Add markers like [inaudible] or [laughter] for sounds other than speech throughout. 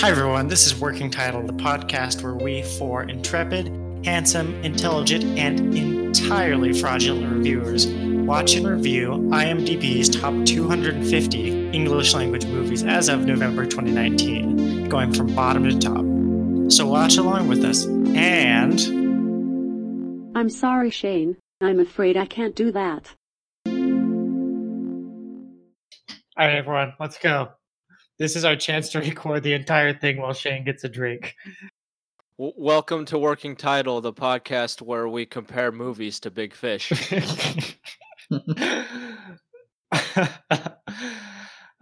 Hi, everyone. This is Working Title, the podcast where we, four intrepid, handsome, intelligent, and entirely fraudulent reviewers, watch and review IMDb's top 250 English language movies as of November 2019, going from bottom to top. So watch along with us. And. I'm sorry, Shane. I'm afraid I can't do that. All right, everyone, let's go. This is our chance to [laughs] record the entire thing while Shane gets a drink. Welcome to Working Title, the podcast where we compare movies to Big Fish. [laughs]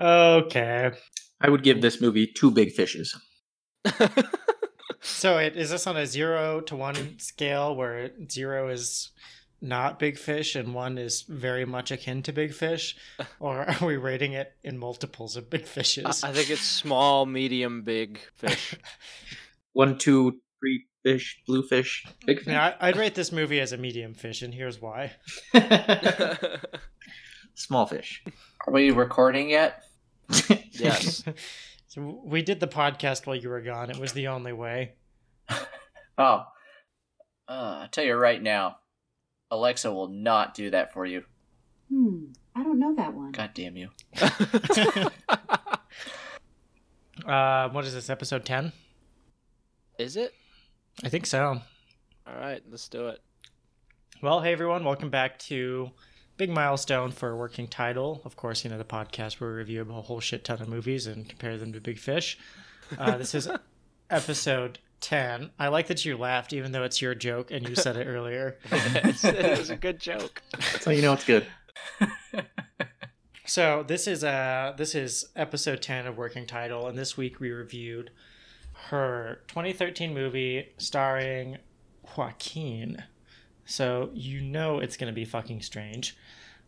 okay. I would give this movie two big fishes. [laughs] So it is this on a zero to one scale where zero is not big fish and one is very much akin to big fish, [laughs] or are we rating it in multiples of big fishes? I think it's small, medium, big fish. [laughs] One, two, three fish, blue fish, big fish. Now, I- I'd rate this movie as a medium fish, and here's why. [laughs] Small fish. Are we recording yet? yes. So we did the podcast while you were gone. It was the only way. Oh. Uh, I tell you right now, Alexa will not do that for you. Hmm, I don't know that one. God damn you. [laughs] [laughs] Uh, what is this? Episode ten? Is it? I think so. All right, let's do it. Well, hey everyone, welcome back to big milestone for a working title. Of course, you know the podcast where we review a whole shit ton of movies and compare them to Big Fish. Uh, this is [laughs] episode ten. I like that you laughed, even though it's your joke and you said it earlier. [laughs] It was a good joke. So you know it's good. So this is uh this is episode ten of working title, and this week we reviewed her 2013 movie starring Joaquin. So you know it's gonna be fucking strange.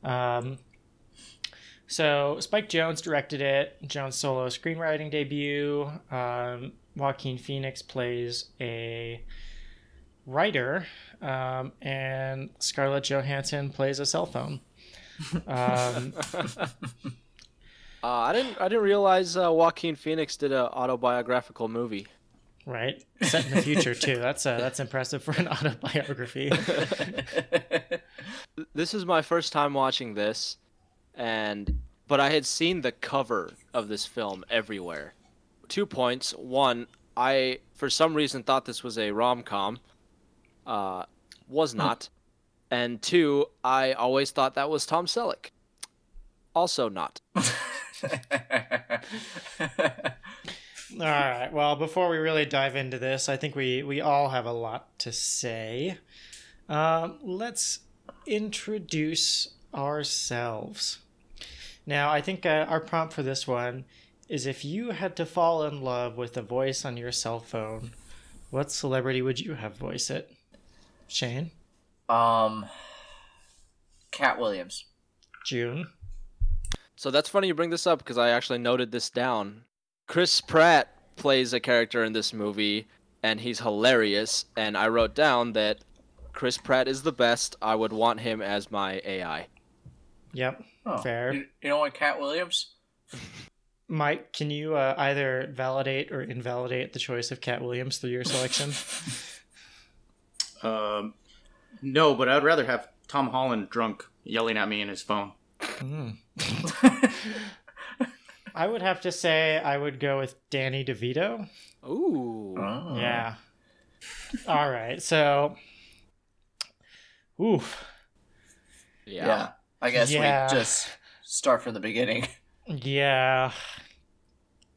Um, so Spike Jonze directed it. Jonze' solo screenwriting debut. Um, Joaquin Phoenix plays a writer, um, and Scarlett Johansson plays a cell phone. Um, [laughs] Uh, I didn't. I didn't realize uh, Joaquin Phoenix did a autobiographical movie. right, set in the future too. That's uh, that's impressive for an [laughs] autobiography. [laughs] This is my first time watching this, and but I had seen the cover of this film everywhere. Two points. One, I for some reason thought this was a rom com. Uh, was not. And two, I always thought that was Tom Selleck. Also not. [laughs] All right. Well, before we really dive into this, I think we we all have a lot to say. Um, let's introduce ourselves. Now, I think uh, our prompt for this one is if you had to fall in love with a voice on your cell phone, what celebrity would you have voice it? Shane, um, Katt Williams. June. So that's funny you bring this up because I actually noted this down. Chris Pratt plays a character in this movie and he's hilarious and I wrote down that Chris Pratt is the best. I would want him as my AI. Yep. Oh, Fair. You, you don't want Katt Williams? [laughs] Mike, can you uh, either validate or invalidate the choice of Katt Williams through your selection? [laughs] Um, no, but I'd rather have Tom Holland drunk yelling at me in his phone. Hmm. [laughs] I would have to say I would go with Danny DeVito. Ooh. Oh. Yeah. All right. So, oof. Yeah. Yeah. I guess Yeah. we just start from the beginning. [laughs] Yeah.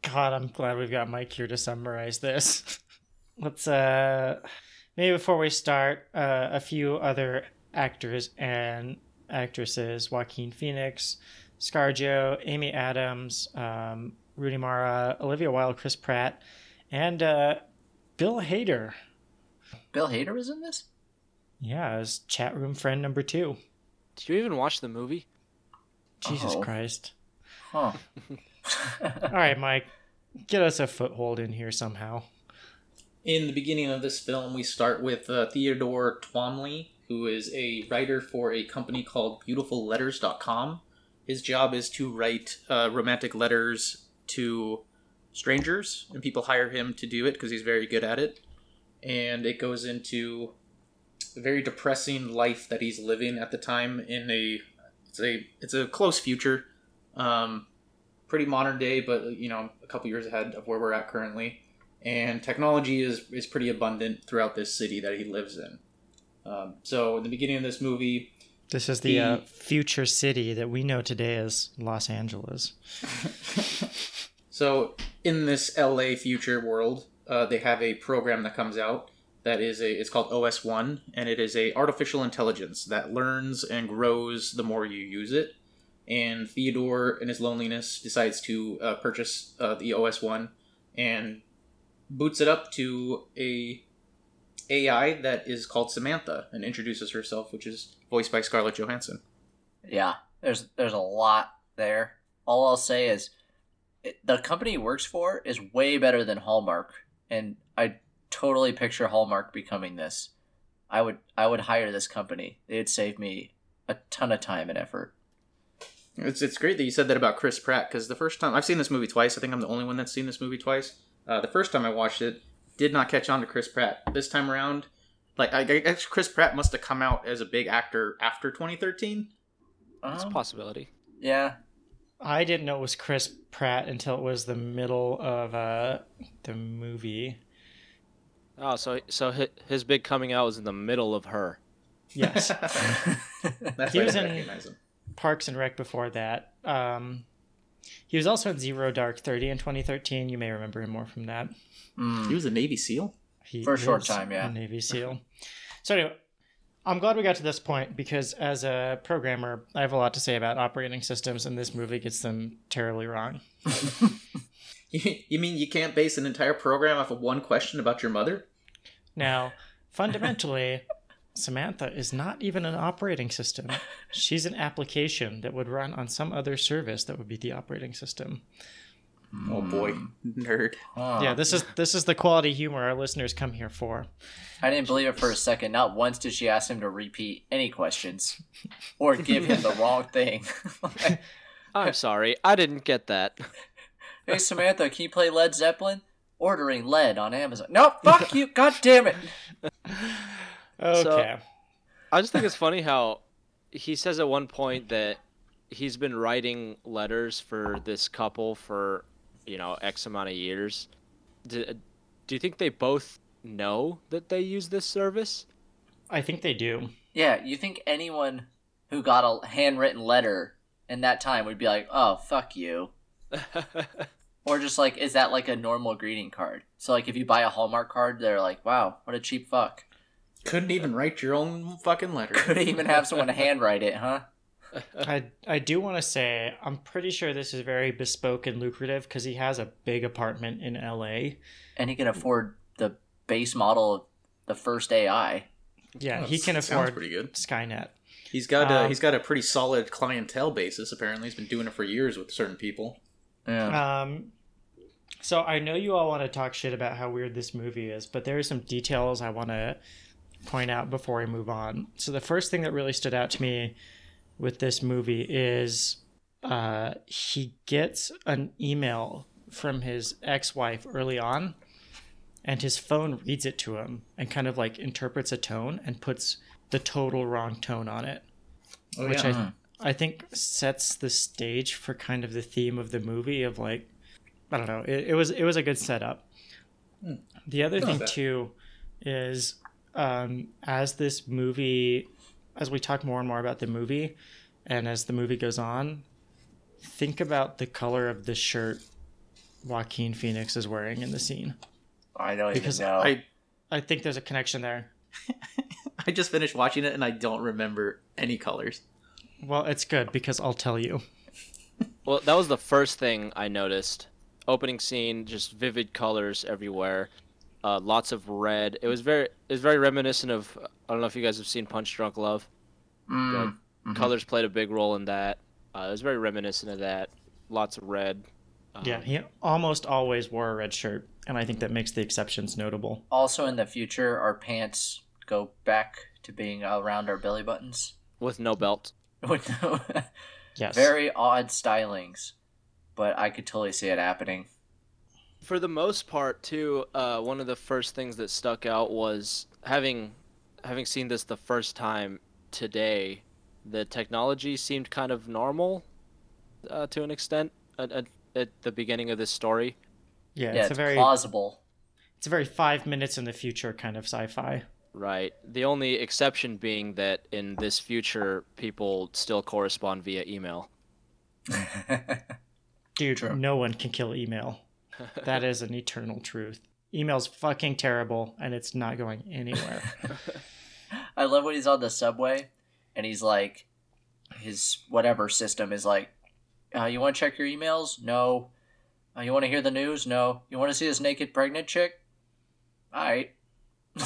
God, I'm glad we've got Mike here to summarize this. [laughs] Let's uh maybe before we start, uh, a few other actors and actresses: Joaquin Phoenix, ScarJo, Amy Adams, um, Rooney Mara, Olivia Wilde, Chris Pratt, and uh, Bill Hader. Bill Hader was in this? Yeah, as chat room friend number two. Did you even watch the movie? Jesus Oh. Christ! Huh. All right, Mike, get us a foothold in here somehow. In the beginning of this film, we start with uh, Theodore Twombly, who is a writer for a company called BeautifulLetters.com. His job is to write uh, romantic letters to strangers, and people hire him to do it because he's very good at it. And it goes into a very depressing life that he's living at the time in a it's a it's a close future, um, pretty modern day, but you know a couple years ahead of where we're at currently. And technology is is pretty abundant throughout this city that he lives in. Um, so in the beginning of this movie, This is the The- uh, future city that we know today as Los Angeles. [laughs] So in this LA future world, uh, they have a program that comes out that is a it's called OS one, and it is a artificial intelligence that learns and grows the more you use it. And Theodore, in his loneliness, decides to uh, purchase uh, the OS one and boots it up to a AI that is called Samantha and introduces herself, which is voiced by Scarlett Johansson. Yeah, there's there's a lot there. All I'll say is, it, the company he works for is way better than Hallmark, and I totally picture Hallmark becoming this. I would I would hire this company. It'd save me a ton of time and effort. It's it's great that you said that about Chris Pratt because the first time I've seen this movie twice. I think I'm the only one that's seen this movie twice. Uh, the first time I watched it, did not catch on to Chris Pratt. This time around, like I, I guess Chris Pratt must have come out as a big actor after 2013. It's a Um, possibility. yeah, I didn't know it was Chris Pratt until it was the middle of uh, the movie. Oh, so so hi- his big coming out was in the middle of her. Yes. [laughs] That's He why I was didn't in- recognize him. Parks and Rec before that. Um, he was also in Zero Dark Thirty in 2013. You may remember him more from that. Mm. He was a Navy SEAL. He For a short time, yeah. a Navy SEAL. So anyway, I'm glad we got to this point because as a programmer, I have a lot to say about operating systems, and this movie gets them terribly wrong. [laughs] You, you mean you can't base an entire program off of one question about your mother? Now, fundamentally, Samantha is not even an operating system. She's an application that would run on some other service that would be the operating system. Oh boy, hmm. nerd. Huh. Yeah, this is this is the quality humor our listeners come here for. I didn't believe it for a second. Not once did she ask him to repeat any questions or give him the [laughs] wrong thing. [laughs] I'm sorry, I didn't get that. [laughs] hey Samantha, can you play Led Zeppelin? Ordering lead on Amazon. No, fuck you. God damn it. Okay. I just think it's funny how he says at one point that he's been writing letters for this couple for you know X amount of years. Do, do you think they both know that they use this service? I think they do. Yeah, you think anyone who got a handwritten letter in that time would be like, "Oh, fuck you," [laughs] or just like, is that like a normal greeting card? So like, if you buy a Hallmark card, they're like, "Wow, what a cheap fuck." Couldn't even write your own fucking letter. Couldn't even have someone [laughs] handwrite it, huh? I I do want to say I'm pretty sure this is very bespoke and lucrative because he has a big apartment in L.A. And he can afford the base model of the first AI. Yeah, Oh, he can sounds afford pretty good. Skynet. He's got a, Um, he's got a pretty solid clientele basis. Apparently, he's been doing it for years with certain people. Yeah. Um, so I know you all want to talk shit about how weird this movie is, but there are some details I want to point out before we move on. So the first thing that really stood out to me with this movie is uh, he gets an email from his ex-wife early on, and his phone reads it to him and kind of like interprets a tone and puts the total wrong tone on it Oh, which yeah. I I think sets the stage for kind of the theme of the movie of like I don't know it, it was it was a good setup. The other Not thing bad. too is um, as this movie as we talk more and more about the movie and as the movie goes on, think about the color of the shirt Joaquin Phoenix is wearing in the scene. I don't because even know. I I think there's a connection there. [laughs] I just finished watching it and I don't remember any colors. Well, it's good because I'll tell you. [laughs] Well, that was the first thing I noticed. Opening scene, just vivid colors everywhere. Uh, lots of red. It was very, it was very reminiscent of. I don't know if you guys have seen Punch Drunk Love. Mm. Mhm. Colors played a big role in that. Uh, it was very reminiscent of that. Lots of red. Um, Yeah, he almost always wore a red shirt, and I think that makes the exceptions notable. Also, in the future, our pants go back to being around our belly buttons. with no belt. [laughs] With no- Yes. Very odd stylings, but I could totally see it happening. For the most part, too, uh, one of the first things that stuck out was having having seen this the first time today. The technology seemed kind of normal uh, to an extent at, at, at the beginning of this story. Yeah, yeah, it's, it's, a very plausible. it's a very five minutes in the future kind of sci-fi. Right. The only exception being that in this future, people still correspond via email. [laughs] Dude, True. no one can kill email. That is an eternal truth. Email's fucking terrible and it's not going anywhere. [laughs] I love when he's on the subway and he's like, his whatever system is like, uh, you want to check your emails? No. Uh, you want to hear the news? No. You want to see this naked pregnant chick? All right. [laughs]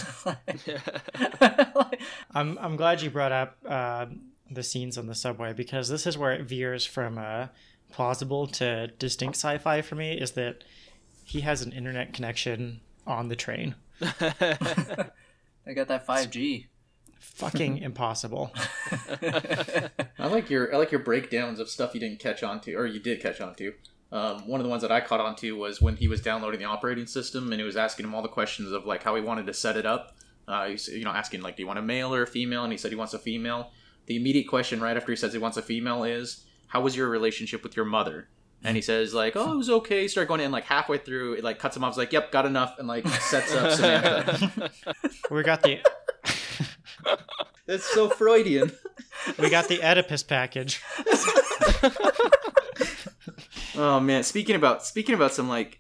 I'm I'm glad you brought up uh, the scenes on the subway because this is where it veers from uh, plausible to distinct sci-fi for me. Is that he has an internet connection on the train? [laughs] I got that 5G. Fucking impossible. [laughs] [laughs] I like your I like your breakdowns of stuff you didn't catch on to, or you did catch on to. Um, one of the ones that I caught on to was when he was downloading the operating system and it was asking him all the questions of like how he wanted to set it up. Uh, he's, you know, asking like, do you want a male or a female? And he said he wants a female. The immediate question right after he says he wants a female is, how was your relationship with your mother? And he says like, oh, it was okay. Start going in like halfway through, it like cuts him off. He's like, yep, got enough, and like sets up Samantha. [laughs] We got the [laughs] That's so Freudian. [laughs] we got the Oedipus package. Oh man, speaking about speaking about some like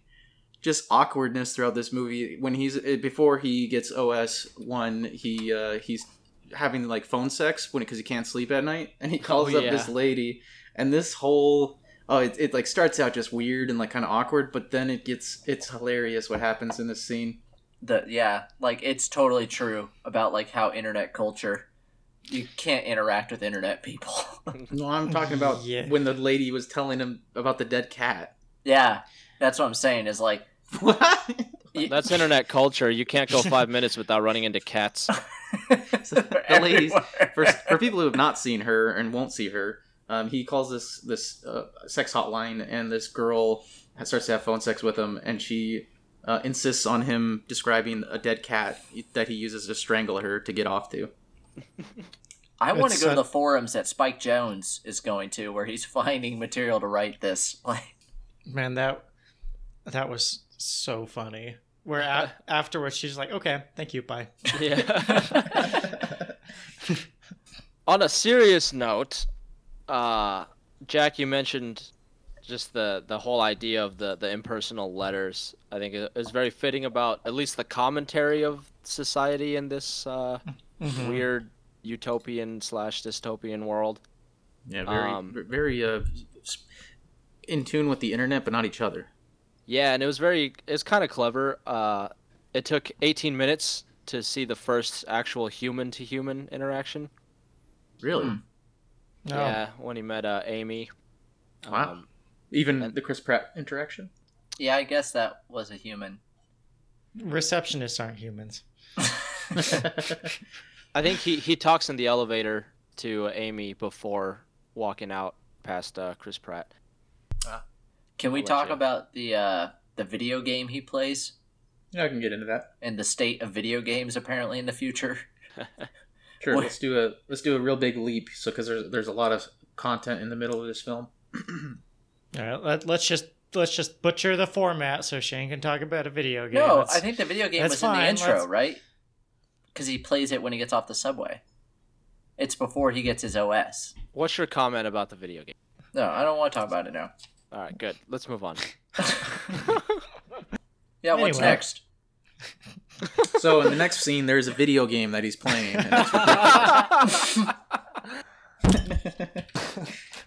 just awkwardness throughout this movie when he's eh, before he gets OS one, he uh he's having like phone sex when because he can't sleep at night, and he calls Oh, up yeah. this lady, and this whole oh it, it like starts out just weird and like kind of awkward, but then it gets it's hilarious what happens in this scene. The yeah, like it's totally true about like how internet culture. You can't interact with internet people. [laughs] No, I'm talking about Yeah. when the lady was telling him about the dead cat. yeah, that's what I'm saying. Is like [laughs] What? That's internet culture. You can't go five minutes without running into cats. [laughs] the ladies for, for people who have not seen her and won't see her, um, he calls this this uh, sex hotline, and this girl starts to have phone sex with him, and she uh, insists on him describing a dead cat that he uses to strangle her to get off to. [laughs] I want to It's, go to uh, the forums that Spike Jonze is going to, where he's [laughs] finding material to write this. Like, Man, that that was so funny. Where a- [laughs] afterwards she's like, "Okay, thank you, bye." Yeah. On a serious note, uh, Jack, you mentioned just the the whole idea of the the impersonal letters. I think it is very fitting about at least the commentary of society in this uh, Mhm. weird utopian slash dystopian world. Yeah, very Um, very uh, in tune with the internet, but not each other. Yeah, and it was very it's kind of clever. Uh, it took 18 minutes to see the first actual human to human interaction. Really? Hmm. No. Yeah, when he met uh, Amy. Wow. Um, Even And- the Chris Pratt interaction. yeah, I guess that was a human. Receptionists aren't humans. [laughs] [laughs] I think he, he talks in the elevator to Amy before walking out past uh, Chris Pratt. Can we I'll let talk you. about the uh, the video game he plays yeah, I can get into that. and the state of video games apparently in the future? [laughs] Sure. What- Let's do a let's do a real big leap. So because there's there's a lot of content in the middle of this film. [clears throat] All right, let, let's just let's just butcher the format so Shane can talk about a video game. No, That's- I think the video game that's was in the intro, let's- right? Because he plays it when he gets off the subway. It's before he gets his OS. What's your comment about the video game? No, I don't want to talk about it now. All right, good. Let's move on. [laughs] [laughs] Yeah, what's next? So in the next scene, there's a video game that he's playing. And it's.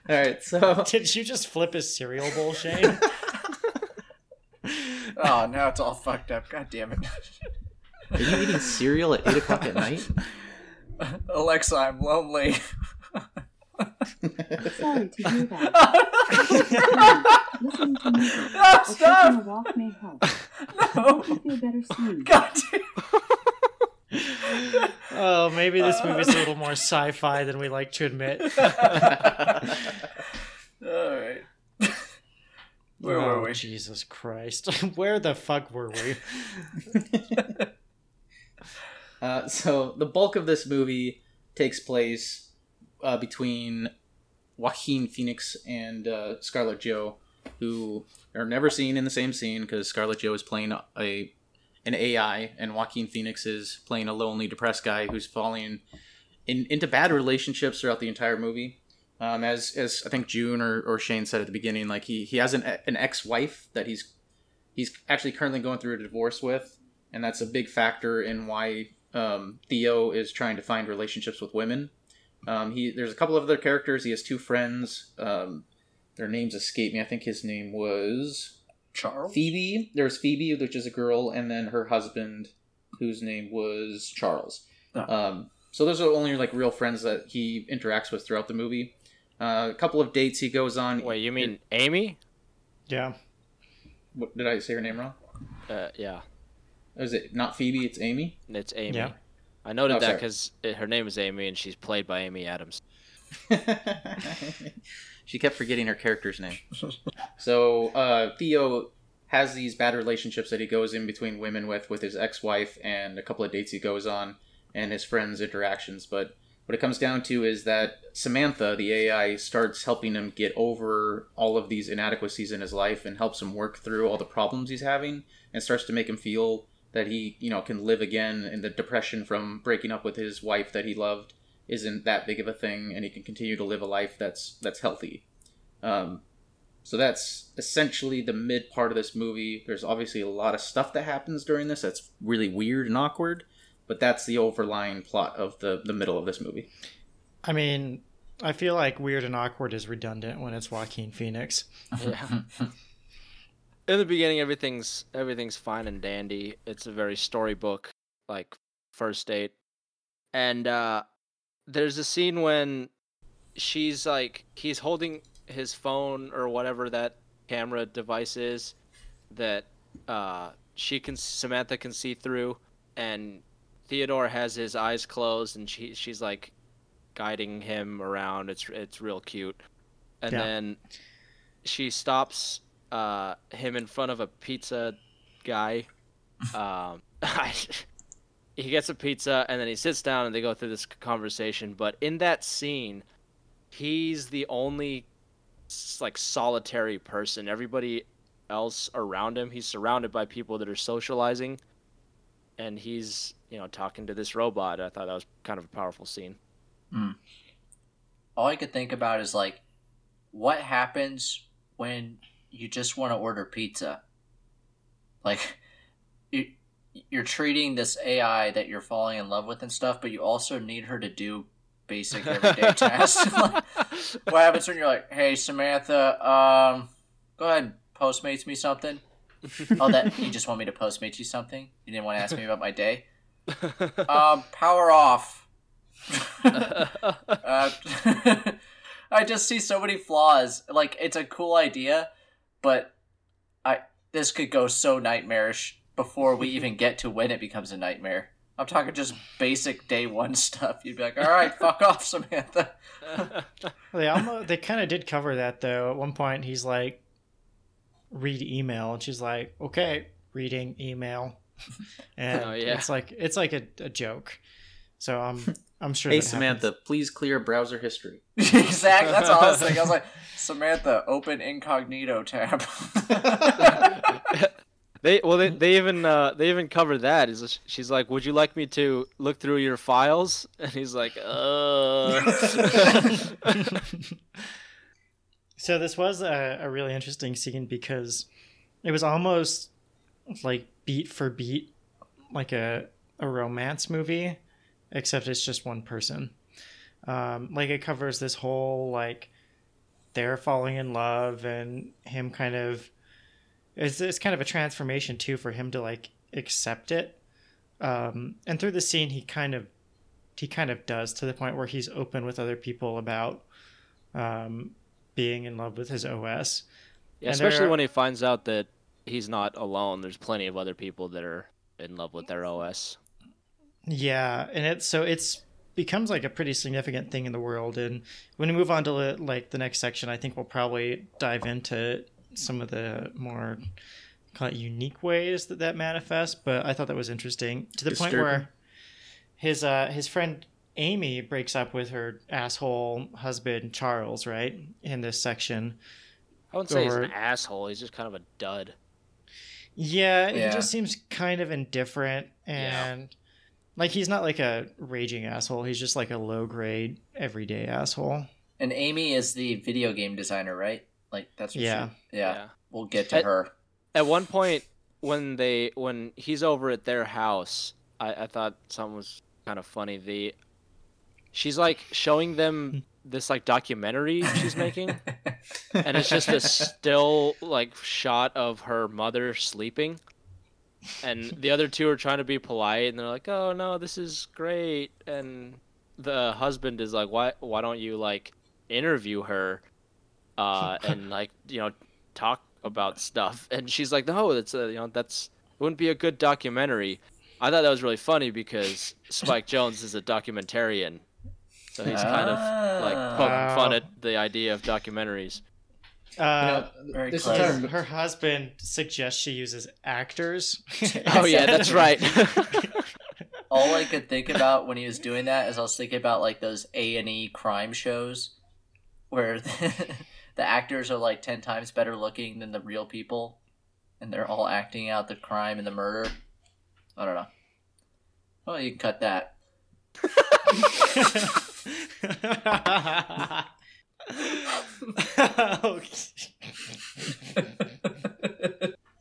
All right, so [laughs] Did you just flip his cereal bowl, Shane? [laughs] Oh, now it's all fucked up. God damn it. are you eating cereal at eight o'clock at night? [laughs] Alexa, I'm lonely. Sorry to hear that. Listening to music no, or taking a stop! walk may help. [laughs] No! You feel better soon. [laughs] God damn oh, maybe this movie's a little more sci-fi than we like to admit. [laughs] Alright. Where oh, were we? Jesus Christ. Where the fuck were we? Uh, so the bulk of this movie takes place uh, between Joaquin Phoenix and uh, Scarlett Joe, who are never seen in the same scene because Scarlett Joe is playing a an AI and Joaquin Phoenix is playing a lonely, depressed guy who's falling in, into bad relationships throughout the entire movie. Um, as as I think June or, or Shane said at the beginning, like he, he has an an ex wife that he's he's actually currently going through a divorce with, and that's a big factor in why um, Theo is trying to find relationships with women. Um, he there's a couple of other characters. He has two friends. Um, their names escape me. I think his name was Charles? Phoebe. There's Phoebe, which is a girl, and then her husband, whose name was Charles. Oh. Um, so those are only like real friends that he interacts with throughout the movie. Uh, a couple of dates he goes on. Wait, you mean Amy? Yeah. What, did I say her name wrong? Uh, yeah, Is it not Phoebe? It's Amy. it's Amy. Yeah. I noted Oh, that because her name is Amy and she's played by Amy Adams. [laughs] she kept forgetting her character's name. [laughs] So uh, Theo has these bad relationships that he goes in between women with, with his ex-wife, and a couple of dates he goes on, and his friends' interactions. But what it comes down to is that Samantha, the AI, starts helping him get over all of these inadequacies in his life and helps him work through all the problems he's having, and starts to make him feel that he, you know, can live again, in the depression from breaking up with his wife that he loved isn't that big of a thing, and he can continue to live a life that's that's healthy. Um, so that's essentially the mid part of this movie. There's obviously a lot of stuff that happens during this that's really weird and awkward, but that's the overlying plot of the the middle of this movie. I mean, I feel like weird and awkward is redundant when it's Joaquin Phoenix. Yeah. [laughs] In the beginning, everything's everything's fine and dandy. It's a very storybook like first date, and uh, there's a scene when she's like he's holding his phone or whatever that camera device is that uh, she can Samantha can see through, and Theodore has his eyes closed, and she she's like guiding him around. It's it's real cute, and Yeah. then she stops uh, him in front of a pizza guy. [laughs] Um, [laughs] he gets a pizza and then he sits down and they go through this conversation. But in that scene, he's the only like solitary person. Everybody else around him, he's surrounded by people that are socializing, and he's you know talking to this robot. I thought that was kind of a powerful scene. Hmm. All I could think about is like, what happens when you just want to order pizza? Like, [laughs] you, you're treating this AI that you're falling in love with and stuff, but you also need her to do basic everyday [laughs] tasks. [laughs] Like, what happens when you're like, "Hey Samantha, um, go ahead and Postmates me something." [laughs] oh, that you just want me to Postmate you something? You didn't want to ask me about my day? Um, power off. uh, I just see so many flaws. Like it's a cool idea, but I this could go so nightmarish before we [laughs] even get to when it becomes a nightmare. I'm talking just basic day one stuff. You'd be like, "All right, fuck [laughs] off, Samantha." [laughs] They almost they kind of did cover that though. At one point, he's like, "Read email," and she's like, "Okay, reading email." And Oh, yeah. it's like it's like a, a joke. So I'm I'm sure. Hey that Samantha, please clear browser history. exactly. That's all I was thinking. I was like, Samantha, open incognito tab. They well they, they even uh, they even cover that. Is she's like, would you like me to look through your files? [laughs] And he's like, uh. [laughs] so this was a, a really interesting scene because it was almost like beat for beat, like a a romance movie, except it's just one person. Um, like it covers this whole like they're falling in love and him kind of it's, it's kind of a transformation too for him to like accept it um, and through the scene he kind of he kind of does to the point where he's open with other people about um, being in love with his os Yeah, especially are- when he finds out that he's not alone. There's plenty of other people that are in love with their OS. Yeah, and it's so it's becomes like a pretty significant thing in the world. And when we move on to like the next section, I think we'll probably dive into some of the more call it unique ways that that manifests. But I thought that was interesting to the point where his uh his friend Amy breaks up with her asshole husband Charles, right? In this section. I wouldn't say he's an asshole. He's just kind of a dud. Yeah, Yeah. he just seems kind of indifferent and like he's not like a raging asshole. He's just like a low grade everyday asshole. And Amy is the video game designer, right? Like that's what Yeah. She, yeah. Yeah. We'll get to At- her. At one point, when they when he's over at their house, I, I thought something was kind of funny. The she's like showing them [laughs] this like documentary she's making, [laughs] and it's just a still like shot of her mother sleeping, and the other two are trying to be polite, and they're like, "Oh no, this is great," and the husband is like, "Why why don't you like interview her, uh, [laughs] and like you know talk about stuff?" [laughs] And she's like, "No, that's a, you know that's it wouldn't be a good documentary." I thought that was really funny because Spike [laughs] Jonze is a documentarian, so he's kind of like Ah. poking fun at the idea of documentaries. Uh, You know, very this clever. her, her husband suggests she uses actors. Oh yeah, that's right. All I could think about when he was doing that is I was thinking about like those A and E crime shows where the actors are like ten times better looking than the real people, and they're all acting out the crime and the murder. I don't know. Well, you can cut that. [laughs]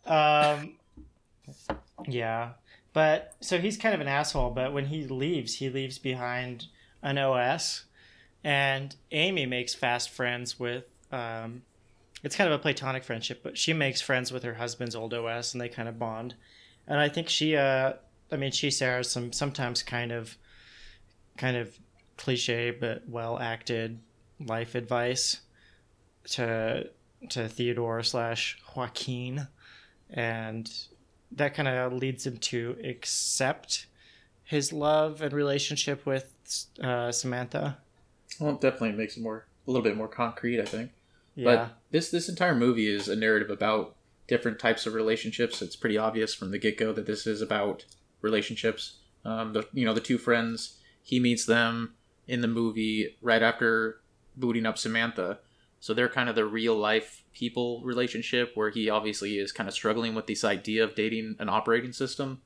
um, yeah, but so he's kind of an asshole. But when he leaves, he leaves behind an OS, and Amy makes fast friends with. Um, it's kind of a platonic friendship, but she makes friends with her husband's old OS, and they kind of bond. And I think she, uh, I mean, she shares some sometimes kind of, kind of cliche but well acted life advice to to Theodore slash Joaquin, and that kind of leads him to accept his love and relationship with uh, Samantha. Well, it definitely makes it more a little bit more concrete, I think. Yeah, But this this entire movie is a narrative about different types of relationships. It's pretty obvious from the get go that this is about relationships. Um, the you know the two friends, he meets them in the movie right after booting up Samantha. So they're kind of the real life people relationship where he obviously is kind of struggling with this idea of dating an operating system.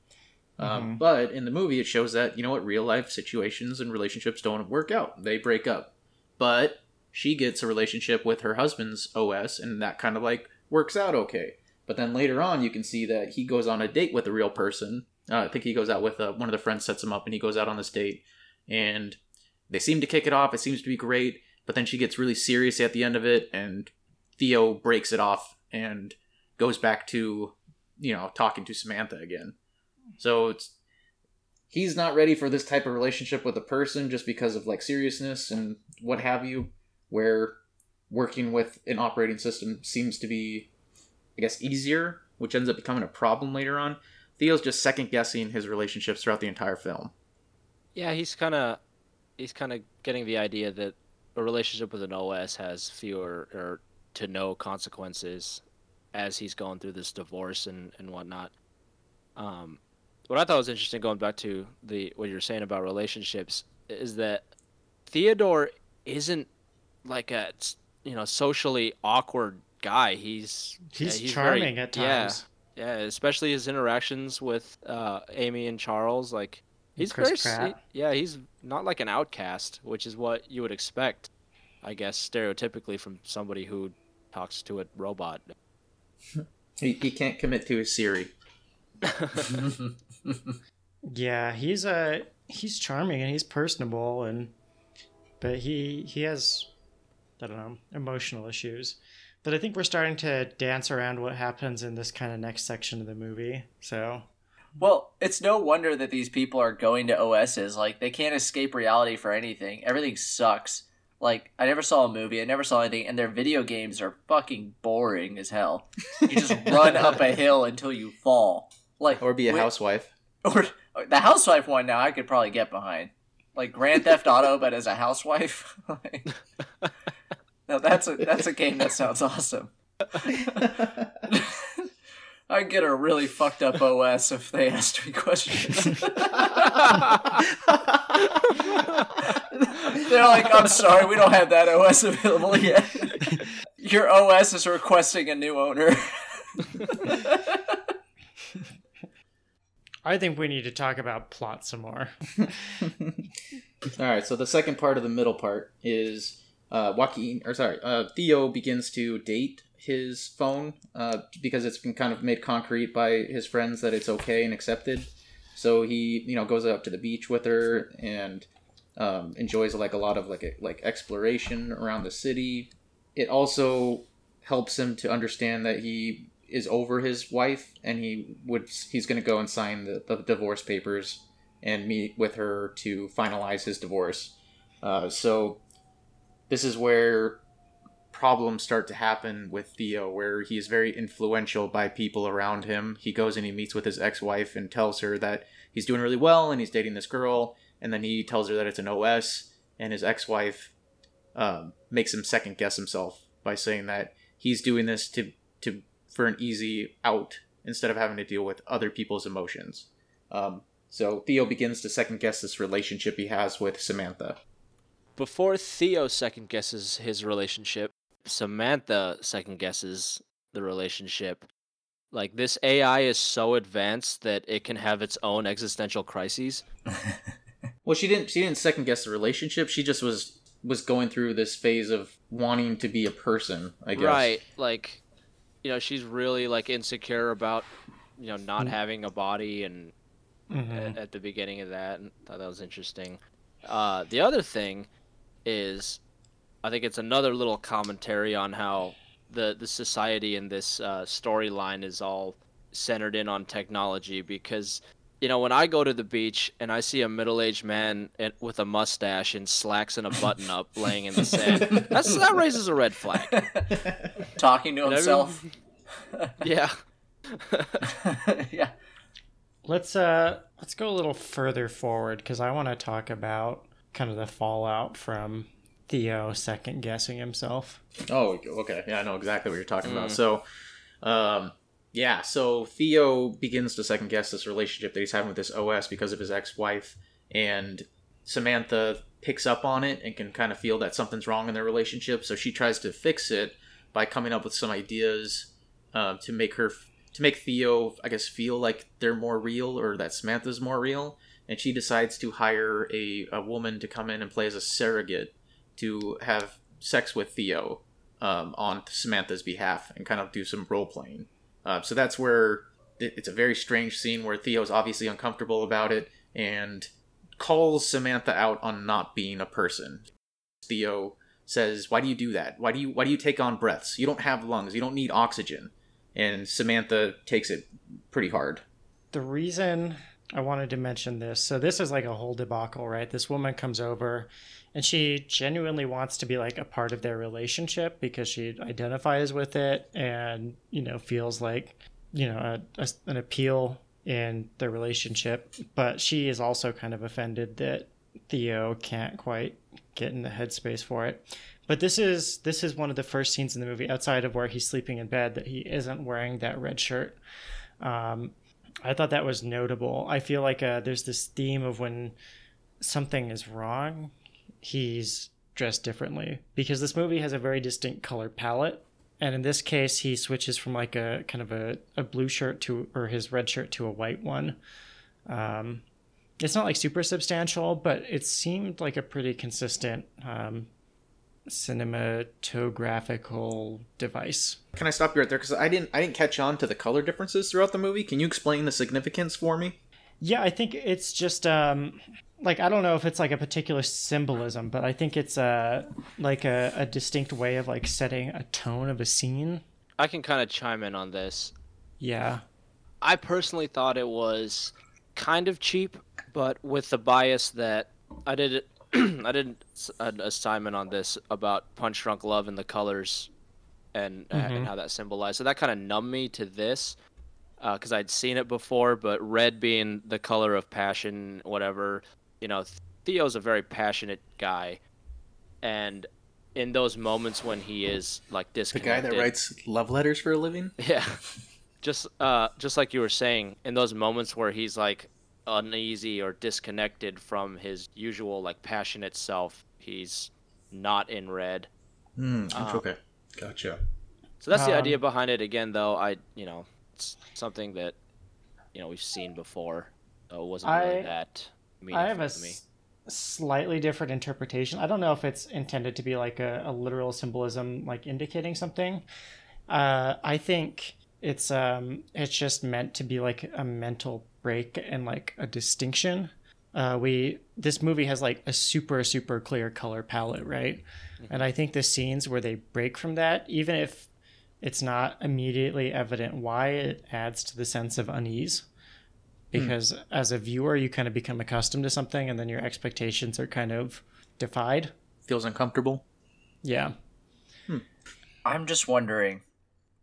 Um, Mhm. but in the movie, it shows that you know what real life situations and relationships don't work out; they break up. But she gets a relationship with her husband's OS, and that kind of like works out okay. But then later on, you can see that he goes on a date with a real person. Uh, I think he goes out with uh, one of the friends sets him up, and he goes out on this date, and they seem to kick it off. It seems to be great, but then she gets really serious at the end of it, and Theo breaks it off and goes back to you know talking to Samantha again. So it's he's not ready for this type of relationship with a person just because of like seriousness and what have you where working with an operating system seems to be i guess easier which ends up becoming a problem later on theo's just second guessing his relationships throughout the entire film Yeah, he's kind of he's kind of getting the idea that a relationship with an OS has fewer or to no consequences as he's going through this divorce and and whatnot. Um, what I thought was interesting, going back to the what you're saying about relationships, is that Theodore isn't like a you know socially awkward guy. He's he's, yeah, he's charming very- at times. yeah, yeah, especially his interactions with uh, Amy and Charles. Like he's Chris very, Pratt. he- yeah, he's not like an outcast, which is what you would expect, I guess, stereotypically from somebody who talks to a robot. [laughs] he, he can't commit to his siri [laughs] Yeah, he's a he's charming and he's personable and but he he has I don't know emotional issues. But I think we're starting to dance around what happens in this kind of next section of the movie. So Well, it's no wonder that these people are going to OSs. Like, they can't escape reality for anything. Everything sucks. Like, I never saw a movie, I never saw anything, and their video games are fucking boring as hell. You just [laughs] run up a hill until you fall. Like, or be a wi- housewife [laughs] Or the housewife one now, I could probably get behind. Like Grand Theft Auto, but as a housewife. [laughs] Like- no, that's a that's a game that sounds awesome. [laughs] I'd get a really fucked up OS if they asked me questions. [laughs] They're like, I'm sorry, we don't have that OS available yet. [laughs] Your OS is requesting a new owner. I think we need to talk about plot some more. All right, so the second part of the middle part is uh, Joaquin, or sorry, uh, Theo begins to date his phone uh, because it's been kind of made concrete by his friends that it's okay and accepted. So he, you know, goes up to the beach with her and um, enjoys like a lot of like like exploration around the city. It also helps him to understand that he is over his wife and he would he's going to go and sign the, the divorce papers and meet with her to finalize his divorce. Uh, so this is where problems start to happen with Theo, where he is very influential by people around him. He goes and he meets with his ex wife and tells her that he's doing really well and he's dating this girl, and then he tells her that it's an OS, and his ex wife um, makes him second guess himself by saying that he's doing this to to for an easy out instead of having to deal with other people's emotions. Um, so Theo begins to second guess this relationship he has with Samantha. Before Theo second guesses his relationship, Samantha second guesses the relationship. Like this AI is so advanced that it can have its own existential crises. [laughs] Well, she didn't. She didn't second guess the relationship. She just was was going through this phase of wanting to be a person. I guess. Right. Like, you know, she's really like insecure about, you know, not Mm. having a body and Mhm. at, at the beginning of that and thought that was interesting. Uh, the other thing is, I think it's another little commentary on how the the society in this uh, storyline is all centered in on technology because. You know, when I go to the beach and I see a middle-aged man in- with a mustache and slacks and a button-up [laughs] laying in the sand, that's, that raises a red flag. [laughs] Talking to And himself. Yeah. [laughs] yeah. Let's uh let's go a little further forward because I want to talk about kind of the fallout from Theo second guessing himself. Oh, okay. Yeah, I know exactly what you're talking about. Mm. So, um, yeah, so Theo begins to second guess this relationship that he's having with this OS because of his ex-wife, and Samantha picks up on it and can kind of feel that something's wrong in their relationship. So she tries to fix it by coming up with some ideas uh, to make her to make Theo, I guess, feel like they're more real or that Samantha's more real. And she decides to hire a, a woman to come in and play as a surrogate to have sex with Theo um, on Samantha's behalf and kind of do some role playing. Uh, so that's where it- it's a very strange scene where Theo is obviously uncomfortable about it and calls Samantha out on not being a person. Theo says, "Why do you do that? Why do you why do you take on breaths? You don't have lungs. You don't need oxygen." And Samantha takes it pretty hard. The reason I wanted to mention this, so this is like a whole debacle, right? This woman comes over and she genuinely wants to be like a part of their relationship because she identifies with it and, you know, feels like, you know, a, a, an appeal in their relationship. But she is also kind of offended that Theo can't quite get in the headspace for it. But this is this is one of the first scenes in the movie outside of where he's sleeping in bed that he isn't wearing that red shirt. Um, I thought that was notable. I feel like uh, there's this theme of when something is wrong, he's dressed differently because this movie has a very distinct color palette. And in this case, he switches from like a kind of a, a blue shirt to, or his red shirt to a white one. Um, it's not like super substantial, but it seemed like a pretty consistent um, cinematographical device. Can I stop you right there? Because I didn't I didn't catch on to the color differences throughout the movie. Can you explain the significance for me? Yeah, I think it's just um like I don't know if it's like a particular symbolism, but I think it's uh like a, a distinct way of like setting a tone of a scene. I can kind of chime in on this. Yeah. I personally thought it was kind of cheap, but with the bias that I did it, [clears throat] I did s- an assignment on this about Punch Drunk Love and the colors, and uh, Mhm. and how that symbolized. So that kind of numbed me to this, because I'd seen it before. But red being the color of passion, whatever, you know, Theo's a very passionate guy, and in those moments when he is like this, The guy that writes love letters for a living. [laughs] Yeah. Just uh just like you were saying, in those moments where he's like uneasy or disconnected from his usual like passionate self, he's not in red. Hmm. Uh, okay. Gotcha. So that's the Um, idea behind it again though. I you know, it's something that you know, we've seen before. So it wasn't really I- that I have a to me. s- slightly different interpretation. I don't know if it's intended to be like a, a literal symbolism, like indicating something. Uh, I think it's um, it's just meant to be like a mental break and like a distinction. Uh, we this movie has like a super super clear color palette, right? And I think the scenes where they break from that, even if it's not immediately evident why, it adds to the sense of unease because as a viewer you kind of become accustomed to something and then your expectations are kind of defied Feels uncomfortable. yeah I'm just wondering,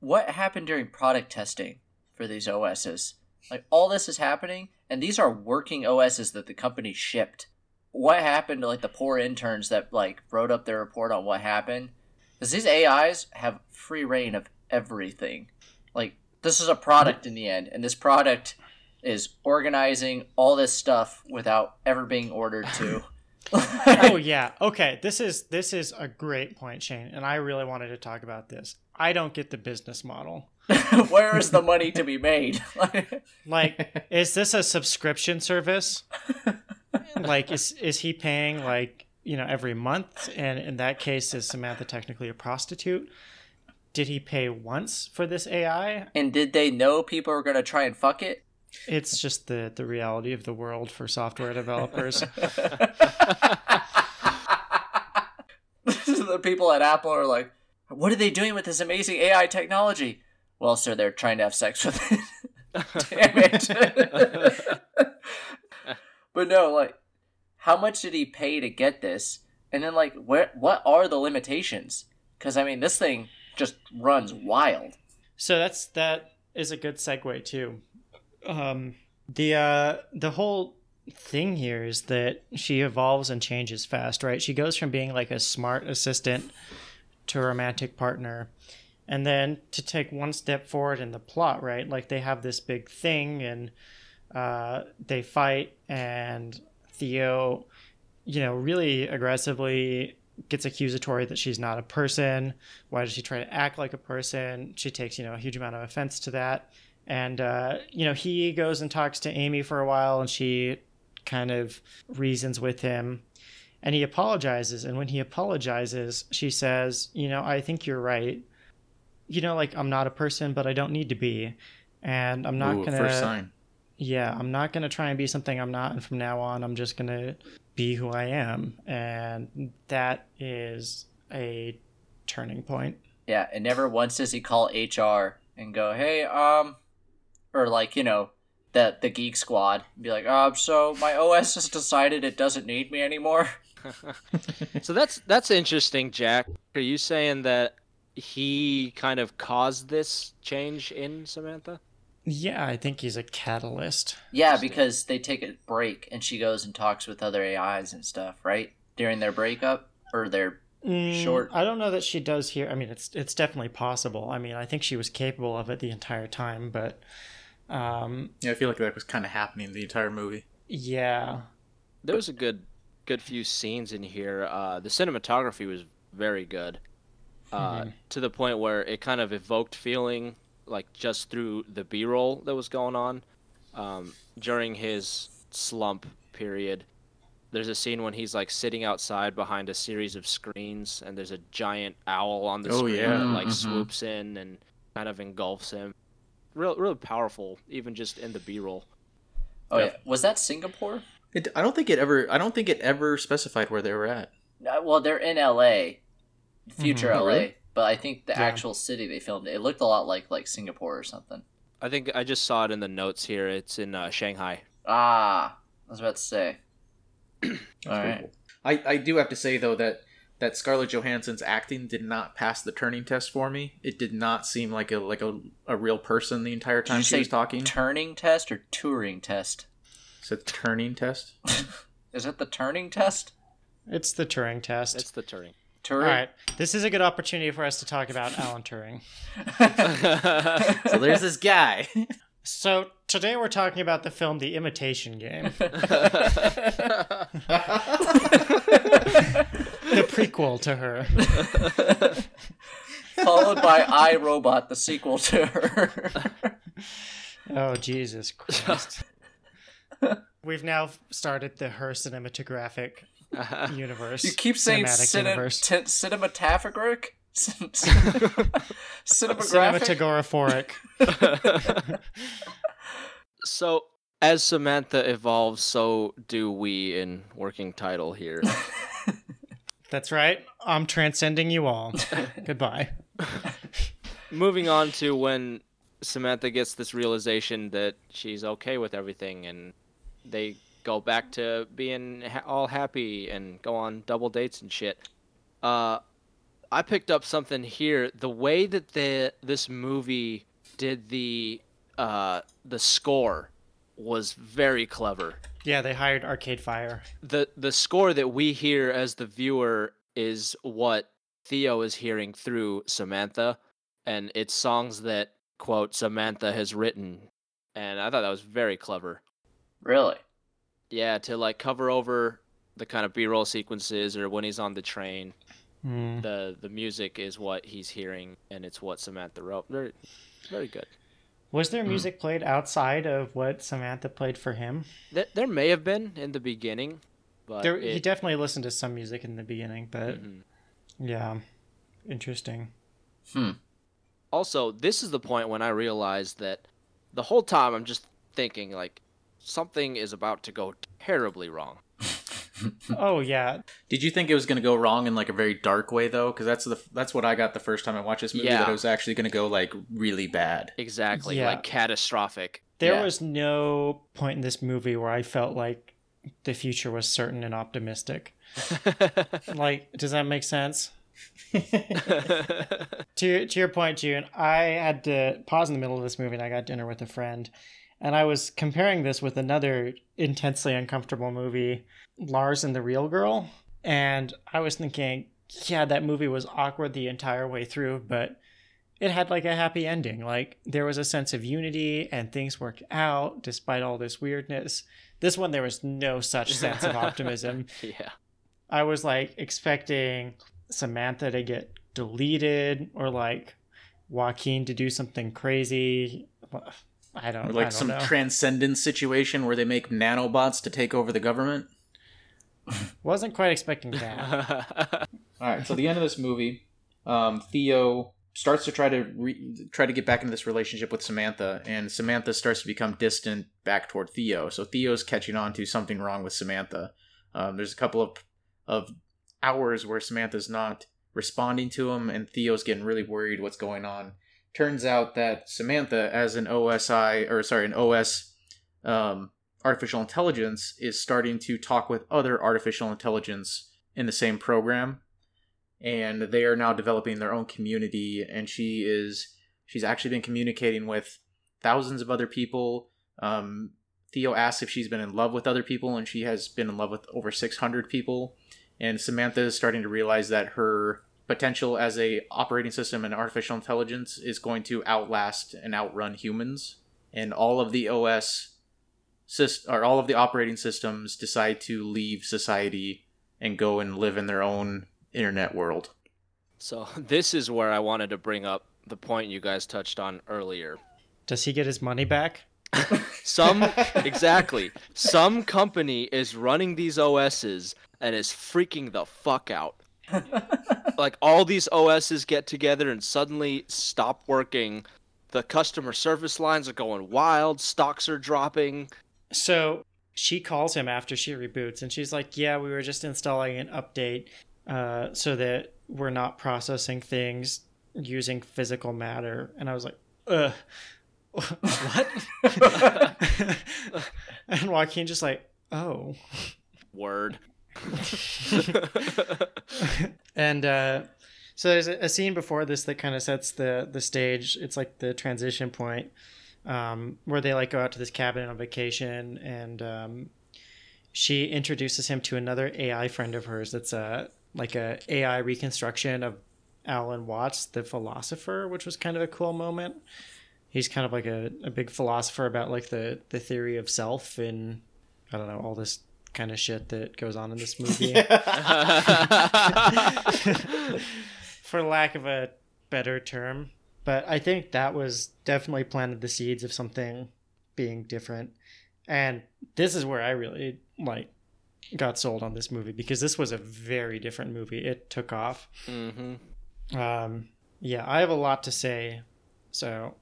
what happened during product testing for these OSs? Like all this is happening, and these are working OSs that the company shipped. What happened to like the poor interns that like wrote up their report on what happened? Because these AIs have free reign of everything. Like this is a product in the end, and this product is organizing all this stuff without ever being ordered to. [laughs] oh yeah. Okay this is this is a great point shane and i really wanted to talk about this. I don't get the business model. [laughs] Where is the money to be made? [laughs] like is this a subscription service? Like is is he paying like you know every month? And in that case is samantha technically a prostitute? Did he pay once for this ai and did they know people were going to try and fuck it? It's just the the reality of the world for software developers [laughs] the people at Apple are like, what are they doing with this amazing AI technology? Well, sir, they're trying to have sex with it. [laughs] Damn it. [laughs] but no, like, how much did he pay to get this? And then, like, where? What are the limitations? Because I mean, this thing just runs wild. So that's that is a good segue too. Um, the uh, the whole thing here is that she evolves and changes fast, right? She goes from being like a smart assistant to a romantic partner, and then to take one step forward in the plot, right? Like they have this big thing and uh, they fight, and Theo, you know, really aggressively gets accusatory that she's not a person. Why does she try to act like a person? She takes, you know, a huge amount of offense to that. And, uh, you know, he goes and talks to Amy for a while and she kind of reasons with him. And he apologizes. And when he apologizes, she says, You know, I think you're right. You know, like, I'm not a person, but I don't need to be. And I'm not Ooh, going first to sign. yeah, I'm not going to try and be something I'm not. And from now on, I'm just going to be who I am. And that is a turning point. Yeah, and never once does he call HR and go, "Hey, um," or like you know, the the Geek Squad be like, "Um, so my OS has decided it doesn't need me anymore." [laughs] [laughs] so that's that's interesting, Jack. Are you saying that he kind of caused this change in Samantha? Yeah, I think he's a catalyst. Yeah, because they take a break and she goes and talks with other AIs and stuff, right? During their breakup or their Mm, Short. I don't know that she does here. I mean, it's it's definitely possible. I mean, I think she was capable of it the entire time, but um, Yeah, I feel like that was kind of happening the entire movie. yeah, There was a good good few scenes in here. Uh, the cinematography was very good. Uh, to the point where it kind of evoked feeling like just through the b-roll that was going on um, during his slump period there's a scene when he's like sitting outside behind a series of screens and there's a giant owl on the Oh, screen yeah. that like Mhm. swoops in and kind of engulfs him real really powerful even just in the b-roll Oh Yeah. yeah, was that Singapore? It, I don't think it ever. I don't think it ever specified where they were at. Uh, well, they're in LA, future Mhm. Oh, LA, really? but I think the Yeah. actual city they filmed it, it looked a lot like like Singapore or something. i think i just saw it in the notes here it's in uh, shanghai Ah, I was about to say. All Pretty right. cool. I, I do have to say though that that Scarlett Johansson's acting did not pass the turning test for me. It did not seem like a like a, a real person the entire Did time you she say was talking. turning test or touring test? It's a turning test. [laughs] Is it the turning test? it's the Turing test. it's the Turing Turing. All right, this is a good opportunity for us to talk about Alan Turing. [laughs] So there's this guy. So today we're talking about the film The Imitation Game, [laughs] the prequel to her. [laughs] Followed by I Robot, the sequel to her. Oh Jesus Christ! We've now started the her cinematographic uh-huh. universe. You keep saying cinematic cine- t- cinematographic? [laughs] Cinematographic? Cinematogoraphoric. [laughs] so as Samantha evolves, so do we in working title here. That's right. I'm transcending you all. [laughs] Goodbye. Moving on to when Samantha gets this realization that she's okay with everything, and they go back to being ha- all happy and go on double dates and shit. Uh, I picked up something here. The way that the this movie did the uh, the score was very clever. Yeah, they hired Arcade Fire. the the score that we hear as the viewer is what Theo is hearing through Samantha, and it's songs that quote Samantha has written, and I thought that was very clever. Really? Yeah, to like cover over the kind of B-roll sequences or when he's on the train, Hmm. the the music is what he's hearing, and it's what Samantha wrote. Very, very good. Was there music played outside of what Samantha played for him? There, there may have been in the beginning, but There, he definitely listened to some music in the beginning, but Mhm. yeah, interesting. Hmm. also this is the point when i realized that the whole time i'm just thinking like something is about to go terribly wrong Oh yeah, Did you think it was going to go wrong in like a very dark way though? Because that's the that's what I got the first time I watched this movie. Yeah. That it was actually going to go like really bad. exactly Yeah. like catastrophic there Yeah. was no point in this movie where I felt like the future was certain and optimistic. [laughs] Like, does that make sense? [laughs] to to your point, June, I had to pause in the middle of this movie and I got dinner with a friend, and I was comparing this with another intensely uncomfortable movie, Lars and the Real Girl, and I was thinking, yeah, that movie was awkward the entire way through, but it had like a happy ending. Like there was a sense of unity and things worked out despite all this weirdness. This one there was no such sense of [laughs] optimism. yeah I was like expecting Samantha to get deleted or like Joaquin to do something crazy. I don't, Or like don't some know. transcendence situation where they make nanobots to take over the government. [laughs] Wasn't quite expecting that. [laughs] All right. So the end of this movie, um, Theo starts to try to re- try to get back into this relationship with Samantha, and Samantha starts to become distant back toward Theo. So Theo's catching on to something wrong with Samantha. Um, there's a couple of of hours where Samantha's not responding to him, and Theo's getting really worried what's going on. Turns out that Samantha, as an OSI or sorry, an OS um, artificial intelligence, is starting to talk with other artificial intelligence in the same program and they are now developing their own community and she is she's actually been communicating with thousands of other people. Um, theo asks if she's been in love with other people and she has been in love with over 600 people. And samantha is starting to realize that her potential as a operating system and artificial intelligence is going to outlast and outrun humans. And all of the os or all of the operating systems decide to leave society and go and live in their own internet world. so [laughs] this is where i wanted to bring up the point you guys touched on earlier Does he get his money back? [laughs] some exactly some company is running these os's and is freaking the fuck out [laughs] like all these OSs get together and suddenly stop working. The customer service lines are going wild. Stocks are dropping. So she calls him after she reboots and she's like, Yeah, we were just installing an update uh, so that we're not processing things using physical matter. And I was like, Ugh, [laughs] what? [laughs] and Joaquin just like, Oh. Word. [laughs] and uh, so there's a, a scene before this that kind of sets the the stage. It's like the transition point um, where they like go out to this cabin on vacation, and um, she introduces him to another AI friend of hers that's a like a AI reconstruction of Alan Watts, the philosopher, which was kind of a cool moment. He's kind of like a, a big philosopher about like the, the theory of self and I don't know, all this kind of shit that goes on in this movie. [laughs] [laughs] For lack of a better term. But I think that was definitely planted the seeds of something being different. And this is where I really like got sold on this movie because this was a very different movie. It took off. hmm Um, yeah, I have a lot to say, so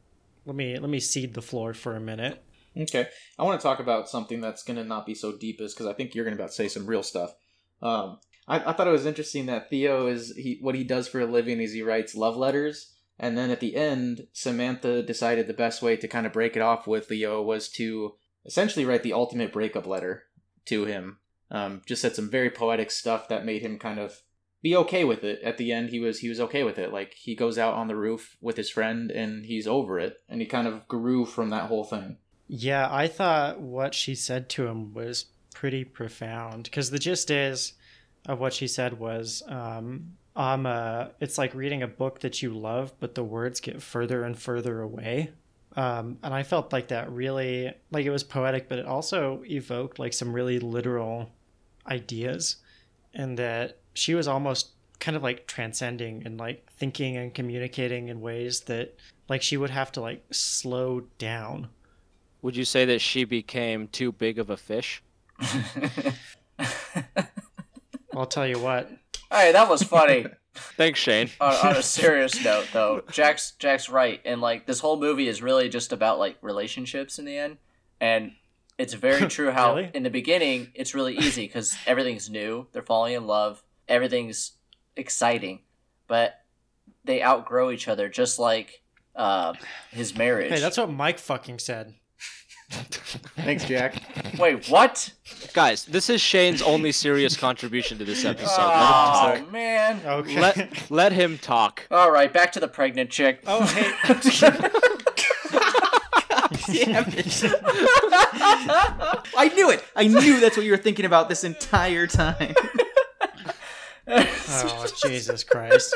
let me let me cede the floor for a minute. Okay, I want to talk about something that's gonna not be so deep, is because I think you're about to say some real stuff. Um, I, I thought it was interesting that Theo is he what he does for a living is he writes love letters, and then at the end, Samantha decided the best way to kind of break it off with Leo was to essentially write the ultimate breakup letter to him. Um, just said some very poetic stuff that made him kind of be okay with it. At the end, he was he was okay with it. Like he goes out on the roof with his friend and he's over it, and he kind of grew from that whole thing. Yeah, I thought what she said to him was pretty profound because the gist is of what she said was um um uh, it's like reading a book that you love but the words get further and further away um and i felt like that really like it was poetic but it also evoked like some really literal ideas and that she was almost kind of like transcending and like thinking and communicating in ways that like she would have to like slow down Would you say that she became too big of a fish? [laughs] I'll tell you what. Hey, that was funny. [laughs] Thanks, Shane. [laughs] on, on a serious note, though, Jack's Jack's right, and like this whole movie is really just about like relationships in the end, and it's very [laughs] true how Really? in the beginning it's really easy because everything's new, they're falling in love, everything's exciting, but they outgrow each other, just like uh, his marriage. Hey, that's what Mike fucking said. [laughs] Thanks, Jack. Wait, what? Guys, this is Shane's only serious contribution to this episode. Oh man! Okay. Let him talk. Let, let him talk. All right, back to the pregnant chick. oh, hey. [laughs] I knew it. I knew that's what you were thinking about this entire time. [laughs] oh, Jesus Christ.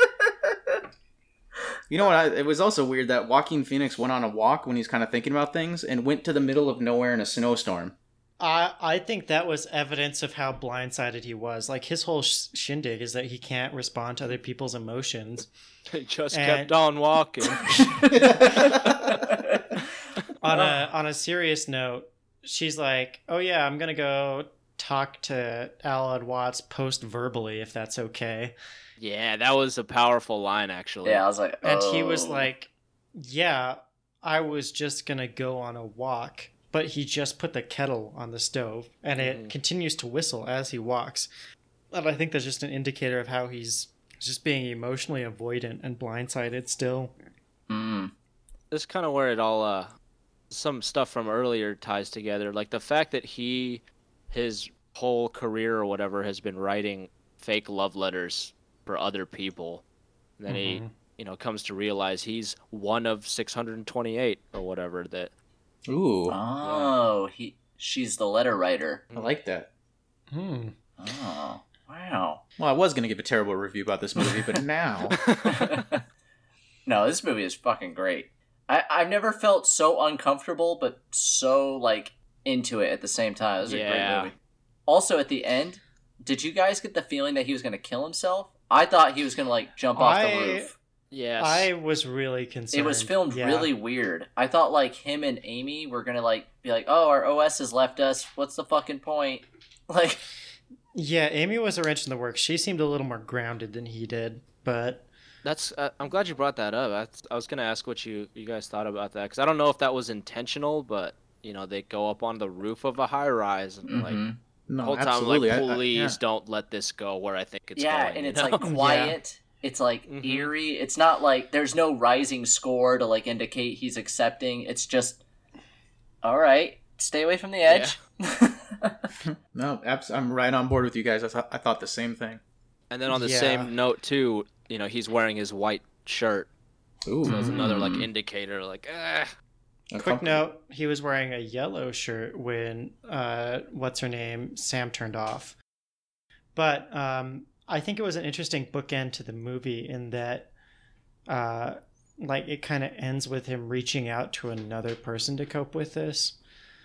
You know what? I, it was also weird that Joaquin Phoenix went on a walk when he's kind of thinking about things and went to the middle of nowhere in a snowstorm. I I think that was evidence of how blindsided he was. Like his whole sh- shindig is that he can't respond to other people's emotions. [laughs] He just And- kept on walking. [laughs] [laughs] On a on a serious note, she's like, "Oh yeah, I'm gonna go talk to Alan Watts post verbally if that's okay." Yeah, that was a powerful line, actually. yeah, I was like, And he was oh. like, "Yeah, I was just gonna go on a walk." But he just put the kettle on the stove, and it Mhm. continues to whistle as he walks. And I think that's just an indicator of how he's just being emotionally avoidant and blindsided still. Mm. this kind of where it all uh some stuff from earlier ties together like the fact that he his whole career or whatever has been writing fake love letters for other people and then he Mhm. you know comes to realize he's one of 628 or whatever that Ooh, Oh, he she's the letter writer. I like that. Hmm. Oh, wow. Well, I was gonna give a terrible review about this movie, but [laughs] now [laughs] no, this movie is fucking great. I I've never felt so uncomfortable, but so like into it at the same time. It was a great movie. Also, at the end, did you guys get the feeling that he was going to kill himself? I thought he was going to like jump off I- the roof. yes I was really concerned. It was filmed Yeah. really weird. I thought like him and Amy were gonna like be like, "Oh, our OS has left us. What's the fucking point?" [laughs] Like, Yeah, Amy was a wrench in the works. She seemed a little more grounded than he did, but that's uh, i'm glad you brought that up I, I was gonna ask what you you guys thought about that because i don't know if that was intentional but you know they go up on the roof of a high rise and like mhm. the no, whole time absolutely. like I- I- please yeah. don't let this go where i think it's going. yeah, going and it's know? like [laughs] quiet. It's like Mhm. eerie. It's not like there's no rising score to like indicate he's accepting. It's just, all right, stay away from the edge. [laughs] [laughs] No, abs- I'm right on board with you guys. I, th- I thought the same thing. And then on the Yeah. same note too, you know, he's wearing his white shirt. Ooh, So that's another like Mm. indicator, like, eh. quick note, he was wearing a yellow shirt when uh what's her name? Sam turned off. But um I think it was an interesting bookend to the movie in that, uh, like it kind of ends with him reaching out to another person to cope with this.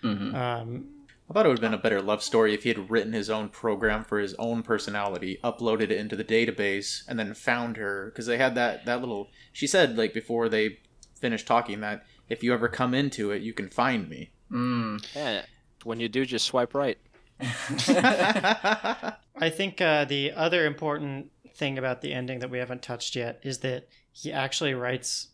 Mhm. Um, I thought it would have been a better love story if he had written his own program for his own personality, uploaded it into the database, and then found her because they had that that little. She said like before they finished talking that if you ever come into it, you can find me. Mm. Yeah. When you do, just swipe right. [laughs] I think uh, the other important thing about the ending that we haven't touched yet is that he actually writes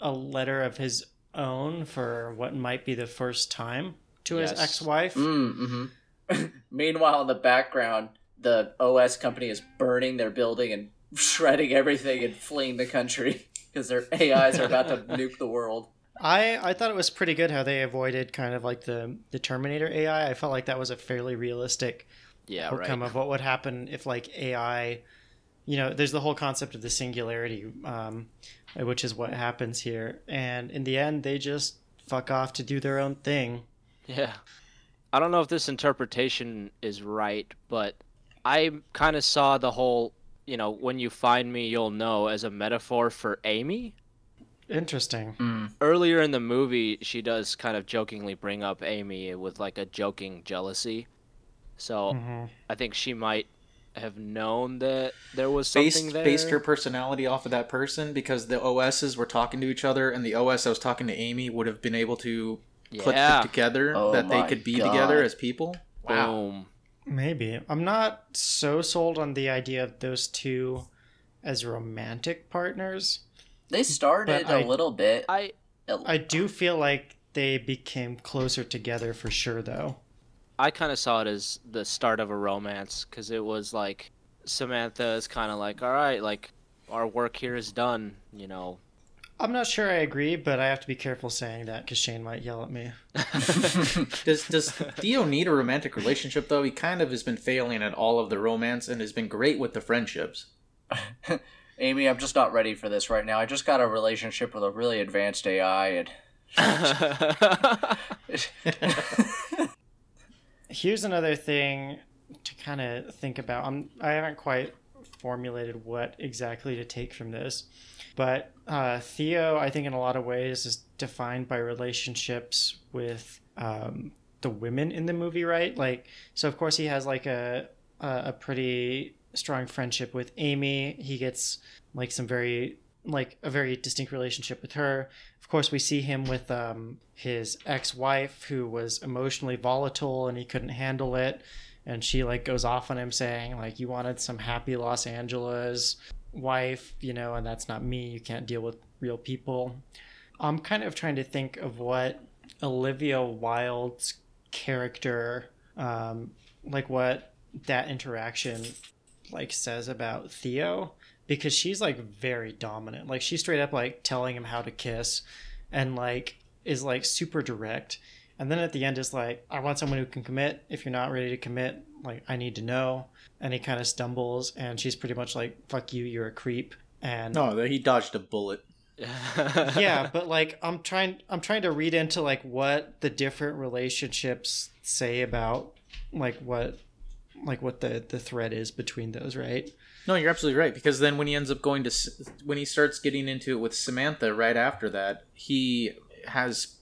a letter of his own for what might be the first time to his ex-wife. Mm, hmm [laughs] Meanwhile, in the background, the OS company is burning their building and [laughs] shredding everything and fleeing the country because their AIs are about to nuke the world. I I thought it was pretty good how they avoided kind of like the the Terminator AI. I felt like that was a fairly realistic Yeah, outcome right. of what would happen if like AI, you know, there's the whole concept of the singularity, um, which is what happens here, and in the end they just fuck off to do their own thing. Yeah. I don't know if this interpretation is right, but I kind of saw the whole, you know, when you find me, you'll know as a metaphor for Amy. Interesting. Mm. Earlier in the movie, she does kind of jokingly bring up Amy with like a joking jealousy. So hmm I think she might have known that there was something based there. based her personality off of that person because the OSs were talking to each other, and the OS that was talking to Amy would have been able to put yeah. it together Oh that they could be God. together as people. Boom. Maybe I'm not so sold on the idea of those two as romantic partners. They started But I- a little bit. I I do feel like they became closer together for sure, though. I kind of saw it as the start of a romance because it was like Samantha is kind of like, all right, like our work here is done, you know. I'm not sure I agree, but I have to be careful saying that because Shane might yell at me. [laughs] Does does Theo need a romantic relationship though? He kind of has been failing at all of the romance and has been great with the friendships. [laughs] Amy, I'm just not ready for this right now. I just got a relationship with a really advanced AI, and [laughs] Here's another thing to kind of think about. I'm I haven't quite formulated what exactly to take from this, but uh, Theo, I think in a lot of ways is defined by relationships with um, the women in the movie, right? Like, so of course he has like a a, a pretty strong friendship with Amy. He gets like some very like a very distinct relationship with her. Of course, we see him with um, his ex-wife who was emotionally volatile and he couldn't handle it, and she like goes off on him saying like you wanted some happy Los Angeles wife, you know, and that's not me. You can't deal with real people. I'm kind of trying to think of what Olivia Wilde's character, um, like what that interaction like says about Theo because she's like very dominant. Like she's straight up like telling him how to kiss and like is like super direct. And then at the end is like, I want someone who can commit. If you're not ready to commit, like I need to know. And he kind of stumbles and she's pretty much like, fuck you, you're a creep. And No, he dodged a bullet. [laughs] yeah, but like I'm trying I'm trying to read into like what the different relationships say about like what like what the the thread is between those, right? No, you're absolutely right because then when he ends up going to when he starts getting into it with Samantha right after that, he has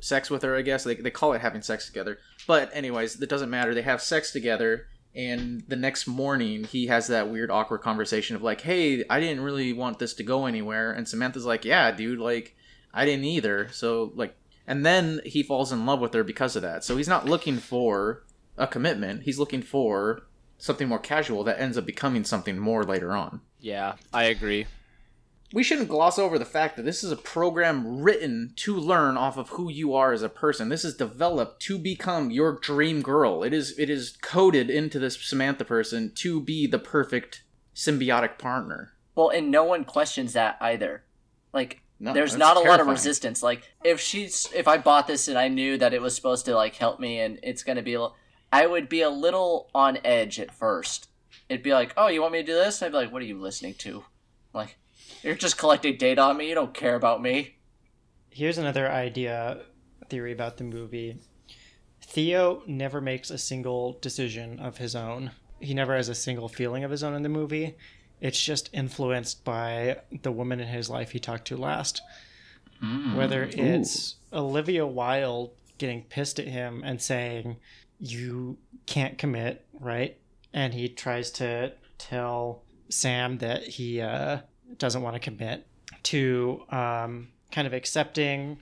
sex with her. I guess they they call it having sex together, but anyways, it doesn't matter. They have sex together, and the next morning he has that weird awkward conversation of like, "Hey, I didn't really want this to go anywhere," and Samantha's like, "Yeah, dude, like I didn't either." So like, and then he falls in love with her because of that. So he's not looking for a commitment. He's looking for something more casual that ends up becoming something more later on. yeah, I agree. We shouldn't gloss over the fact that this is a program written to learn off of who you are as a person. This is developed to become your dream girl. It is it is coded into this Samantha person to be the perfect symbiotic partner. well, and no one questions that either. Like, No, there's not a lot of resistance. Like, if she's, if I bought this and I knew that it was supposed to like help me and it's gonna be, a li- I would be a little on edge at first. It'd be like, oh, you want me to do this? I'd be like, what are you listening to? Like, you're just collecting data on me. You don't care about me. Here's another idea theory about the movie. Theo never makes a single decision of his own. he never has a single feeling of his own in the movie. It's just influenced by the woman in his life he talked to last. Mm. Whether it's Olivia Wilde getting pissed at him and saying, You can't commit, right? And he tries to tell Sam that he uh, doesn't want to commit, to um, kind of accepting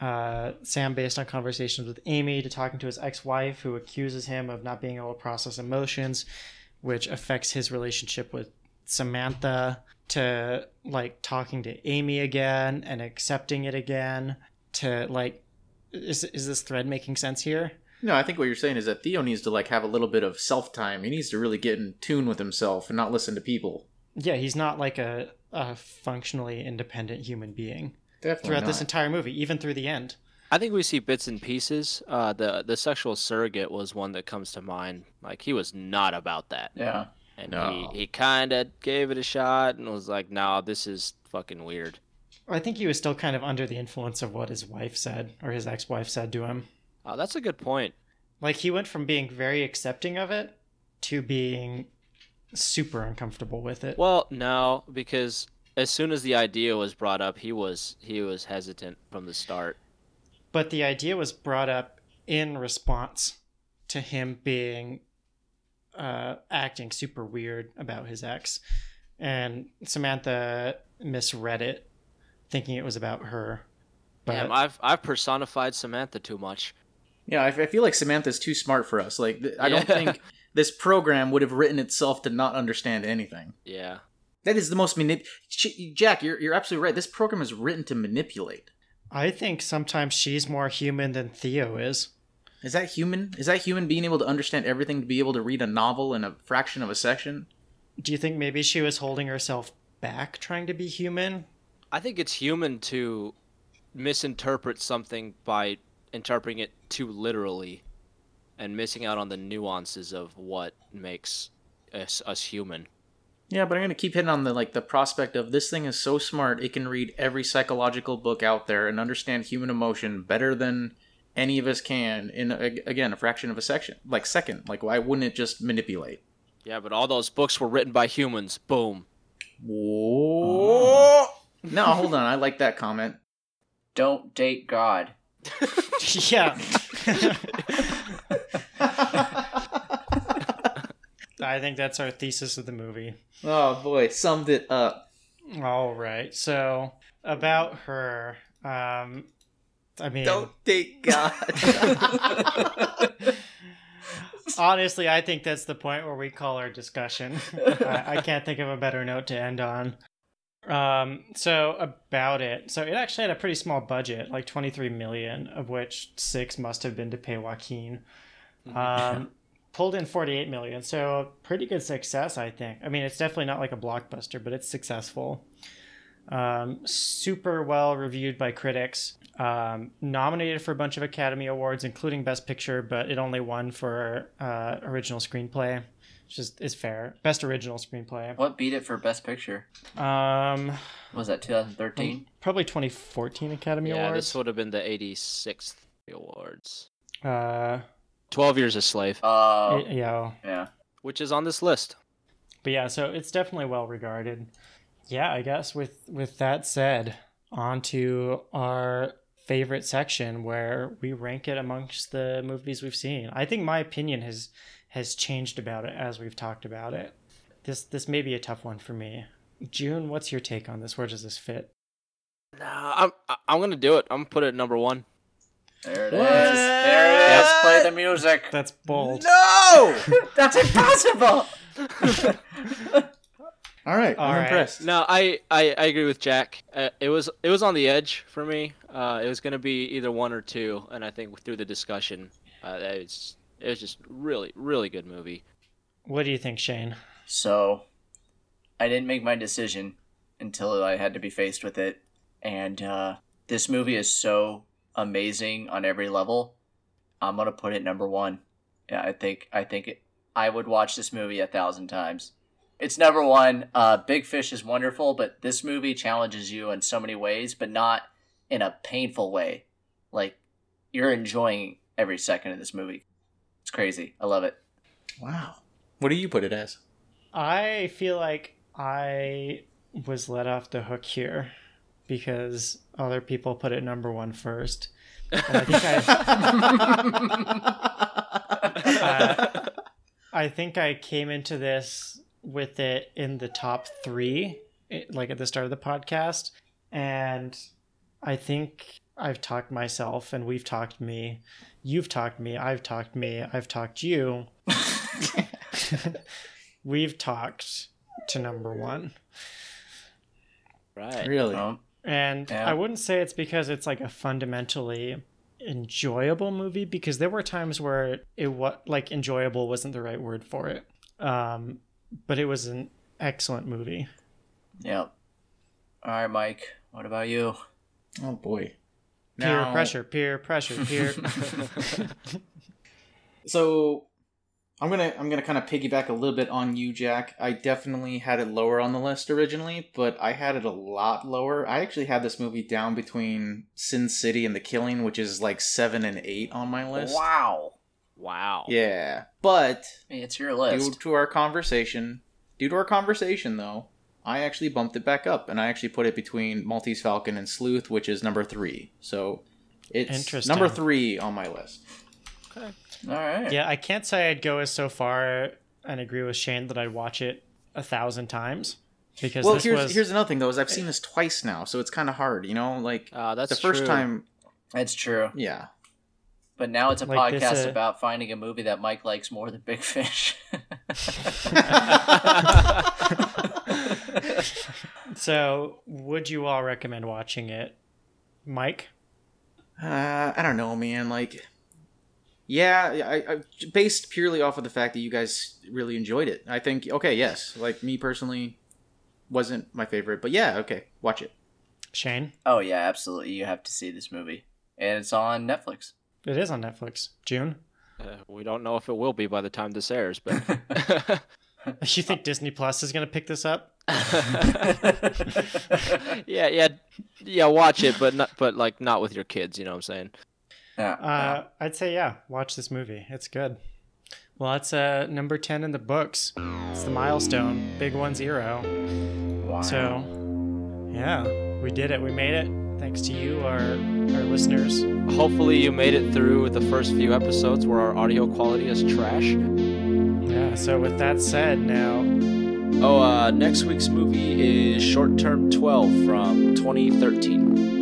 uh, Sam based on conversations with Amy, to talking to his ex wife who accuses him of not being able to process emotions, which affects his relationship with Samantha, to like talking to Amy again and accepting it again, to like, is, is this thread making sense here? No, I think what you're saying is that Theo needs to like have a little bit of self time. He needs to really get in tune with himself and not listen to people. Yeah, he's not like a, a functionally independent human being Definitely throughout not. this entire movie, even through the end. I think we see bits and pieces. Uh, the the sexual surrogate was one that comes to mind. Like he was not about that, Yeah. and No. he he kind of gave it a shot and was like, "No, this is fucking weird." I think he was still kind of under the influence of what his wife said or his ex wife said to him. Oh, that's a good point. Like he went from being very accepting of it to being super uncomfortable with it. Well, no, because as soon as the idea was brought up, he was he was hesitant from the start. But the idea was brought up in response to him being uh, acting super weird about his ex. And Samantha misread it, thinking it was about her. But Damn, I've I've personified Samantha too much. Yeah, I, I feel like Samantha's too smart for us. Like, th- I don't Yeah. think [laughs] this program would have written itself to not understand anything. Yeah. That is the most manip. Jack, you're you're absolutely right. This program is written to manipulate. I think sometimes she's more human than Theo is. Is that human? Is that human being able to understand everything to be able to read a novel in a fraction of a section? Do you think maybe she was holding herself back trying to be human? I think it's human to misinterpret something by interpreting it too literally and missing out on the nuances of what makes us, us human. Yeah, but I'm gonna keep hitting on the like the prospect of this thing is so smart it can read every psychological book out there and understand human emotion better than any of us can in a, again a fraction of a section like second. Like why wouldn't it just manipulate? Yeah, but all those books were written by humans. Boom. Whoa! No, hold on. I like that comment. Don't date God. Yeah. I think that's our thesis of the movie. Oh boy, summed it up. All right. So about her, um, I mean, Don't date God. [laughs] honestly, I think that's the point where we call our discussion. I, I can't think of a better note to end on. Um, so about it. So it actually had a pretty small budget, like 23 million, of which six must have been to pay Joaquin. Um, pulled in 48 million. So pretty good success, I think. I mean, it's definitely not like a blockbuster, but it's successful. Um, super well reviewed by critics. Um, nominated for a bunch of Academy Awards, including Best Picture, but it only won for uh, original screenplay, which is, is fair. Best original screenplay. What beat it for Best Picture? Um, Was that 2013? probably 2014 Academy yeah, Awards. Yeah, this would have been the 86th awards. Uh, 12 Years a Slave, Oh, y- yeah. yeah. which is on this list. But yeah, so it's definitely well regarded. Yeah, I guess with with that said, on to our favorite section where we rank it amongst the movies we've seen. I think my opinion has has changed about it as we've talked about it. This this may be a tough one for me. June, what's your take on this? Where does this fit? Nah, I'm I- I'm gonna do it. I'm gonna put it at number one. There it is. What? There it is. Play the music. That's bold. no. [laughs] That's impossible. [laughs] All right, All I'm right. impressed. No, I, I, I agree with Jack. Uh, it was it was on the edge for me. Uh, it was gonna be either one or two, and I think through the discussion, uh, it was it was just really really good movie. What do you think, Shane? So, I didn't make my decision until I had to be faced with it, and uh, this movie is so amazing on every level. I'm gonna put it number one. Yeah, I think I think it, I would watch this movie a thousand times. It's number one. Uh, Big Fish is wonderful, but this movie challenges you in so many ways, but not in a painful way. Like you're enjoying every second of this movie. It's crazy. I love it. Wow. What do you put it as? I feel like I was let off the hook here because other people put it number one first. And I think I, [laughs] uh, I think I came into this with it in the top three, like at the start of the podcast, and I think I've talked myself, and we've talked me, you've talked me, I've talked me, I've talked you. [laughs] [laughs] we've talked to number one. Right. Really? Um, And Yeah. I wouldn't say it's because it's like a fundamentally enjoyable movie because there were times where it was like enjoyable wasn't the right word for it. Um, but it was an excellent movie. yep. All right, Mike. What about you? Oh boy. Peer pressure, peer pressure, peer. [laughs] [laughs] So I'm gonna I'm gonna kind of piggyback a little bit on you, Jack. I definitely had it lower on the list originally, but I had it a lot lower. I actually had this movie down between Sin City and The Killing, which is like seven and eight on my list. Wow. Wow. Yeah, but Hey, it's your list. due to our conversation, due to our conversation though, I actually bumped it back up and I actually put it between Maltese Falcon and Sleuth, which is number three. So it's Interesting. number three on my list. Okay. All right. yeah, I can't say I'd go as so far and agree with Shane that I'd watch it a thousand times because Well, this here's was here's another thing though is I've seen this twice now, so it's kind of hard, you know. Like Uh, that's the first true. time, It's true. yeah. But now it's a Like this, podcast uh, about finding a movie that Mike likes more than Big Fish. [laughs] [laughs] [laughs] [laughs] so. Would you all recommend watching it, Mike? Uh, I don't know, man. Like, yeah, I, I based purely off of the fact that you guys really enjoyed it. I think okay, yes. Like me personally, wasn't my favorite, but yeah, okay, watch it. Shane, oh yeah, absolutely. You have to see this movie, and it's on Netflix. it is on Netflix. June, Uh, we don't know if it will be by the time this airs, but [laughs] you think Disney Plus is gonna pick this up? [laughs] yeah, yeah, yeah. Watch it, but not, but like not with your kids. You know what I'm saying? Yeah. Uh, I'd say yeah, watch this movie. It's good. Well, that's uh, number ten in the books. It's the milestone, big one zero. wow. So, yeah, we did it. We made it. Thanks to you, our our listeners. Hopefully, you made it through the first few episodes where our audio quality is trash. So with that said, now Oh, uh, next week's movie is Short Term 12 from 2013.